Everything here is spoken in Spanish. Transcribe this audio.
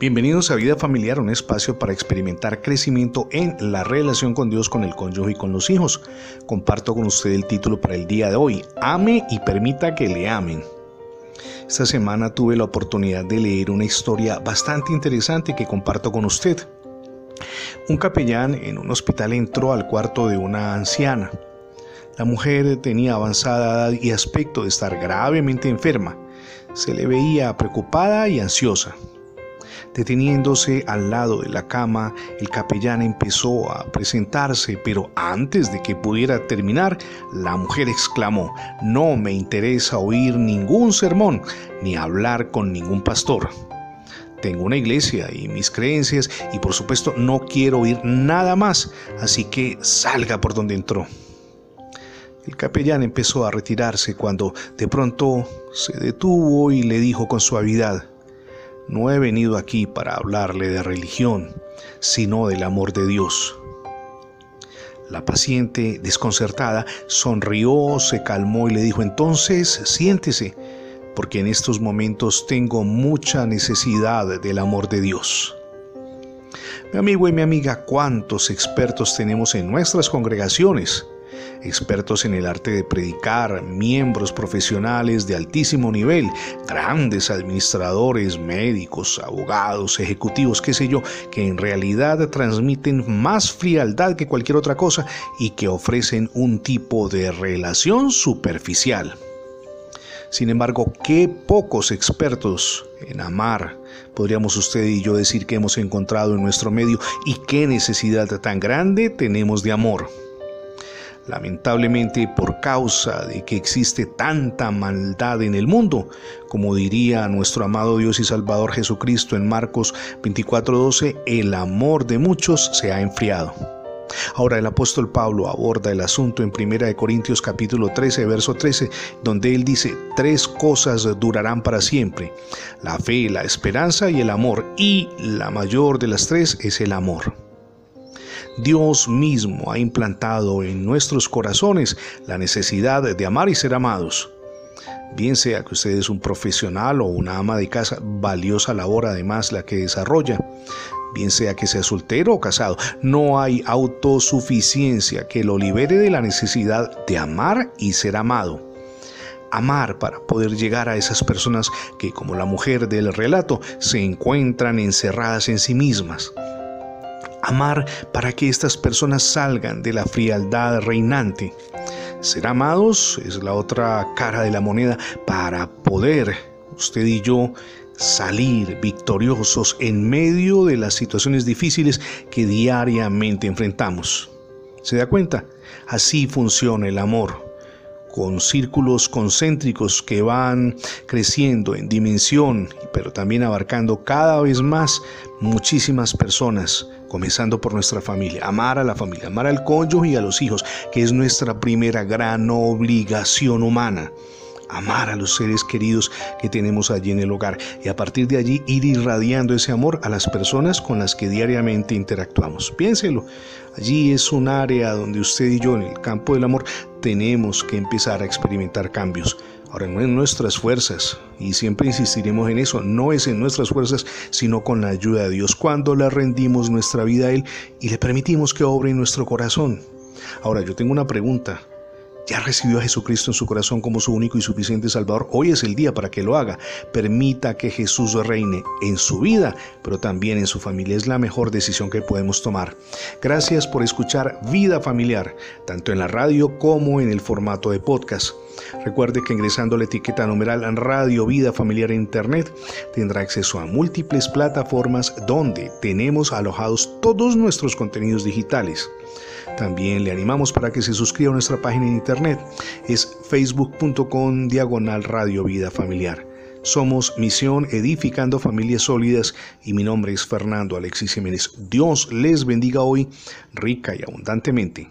Bienvenidos a Vida Familiar, un espacio para experimentar crecimiento en la relación con Dios, con el cónyuge y con los hijos. Comparto con usted el título para el día de hoy, Ame y permita que le amen. Esta semana tuve la oportunidad de leer una historia bastante interesante que comparto con usted. Un capellán en un hospital entró al cuarto de una anciana. La mujer tenía avanzada edad y aspecto de estar gravemente enferma. Se le veía preocupada y ansiosa. Deteniéndose al lado de la cama, el capellán empezó a presentarse, pero antes de que pudiera terminar, la mujer exclamó, no me interesa oír ningún sermón ni hablar con ningún pastor. Tengo una iglesia y mis creencias y por supuesto no quiero oír nada más, así que salga por donde entró. El capellán empezó a retirarse cuando de pronto se detuvo y le dijo con suavidad, no he venido aquí para hablarle de religión, sino del amor de Dios. La paciente, desconcertada, sonrió, se calmó y le dijo, entonces siéntese, porque en estos momentos tengo mucha necesidad del amor de Dios. Mi amigo y mi amiga, ¿cuántos expertos tenemos en nuestras congregaciones? Expertos en el arte de predicar, miembros profesionales de altísimo nivel, grandes administradores, médicos, abogados, ejecutivos, qué sé yo, que en realidad transmiten más frialdad que cualquier otra cosa y que ofrecen un tipo de relación superficial. Sin embargo, qué pocos expertos en amar podríamos usted y yo decir que hemos encontrado en nuestro medio y qué necesidad tan grande tenemos de amor. Lamentablemente, por causa de que existe tanta maldad en el mundo, como diría nuestro amado Dios y Salvador Jesucristo en Marcos 24:12, el amor de muchos se ha enfriado. Ahora el apóstol Pablo aborda el asunto en 1 Corintios capítulo 13, verso 13, donde él dice, tres cosas durarán para siempre, la fe, la esperanza y el amor, y la mayor de las tres es el amor. Dios mismo ha implantado en nuestros corazones la necesidad de amar y ser amados. Bien sea que usted es un profesional o una ama de casa, valiosa labor además la que desarrolla. Bien sea que sea soltero o casado, no hay autosuficiencia que lo libere de la necesidad de amar y ser amado amar para poder llegar a esas personas que, como la mujer del relato, se encuentran encerradas en sí mismas amar para que estas personas salgan de la frialdad reinante. Ser amados es la otra cara de la moneda para poder usted y yo salir victoriosos en medio de las situaciones difíciles que diariamente enfrentamos. ¿Se da cuenta? Así funciona el amor con círculos concéntricos que van creciendo en dimensión, pero también abarcando cada vez más muchísimas personas, comenzando por nuestra familia, amar a la familia, amar al cónyuge y a los hijos, que es nuestra primera gran obligación humana amar a los seres queridos que tenemos allí en el hogar y a partir de allí ir irradiando ese amor a las personas con las que diariamente interactuamos. Piénselo, allí es un área donde usted y yo en el campo del amor tenemos que empezar a experimentar cambios. Ahora, no en nuestras fuerzas, y siempre insistiremos en eso, no es en nuestras fuerzas, sino con la ayuda de Dios, cuando le rendimos nuestra vida a Él y le permitimos que obre en nuestro corazón. Ahora, yo tengo una pregunta ya recibió a Jesucristo en su corazón como su único y suficiente Salvador, hoy es el día para que lo haga. Permita que Jesús reine en su vida, pero también en su familia. Es la mejor decisión que podemos tomar. Gracias por escuchar Vida Familiar, tanto en la radio como en el formato de podcast. Recuerde que ingresando la etiqueta numeral Radio Vida Familiar en Internet tendrá acceso a múltiples plataformas donde tenemos alojados todos nuestros contenidos digitales. También le animamos para que se suscriba a nuestra página en internet. Es facebook.com diagonal Radio Vida Familiar. Somos Misión Edificando Familias Sólidas y mi nombre es Fernando Alexis Jiménez. Dios les bendiga hoy rica y abundantemente.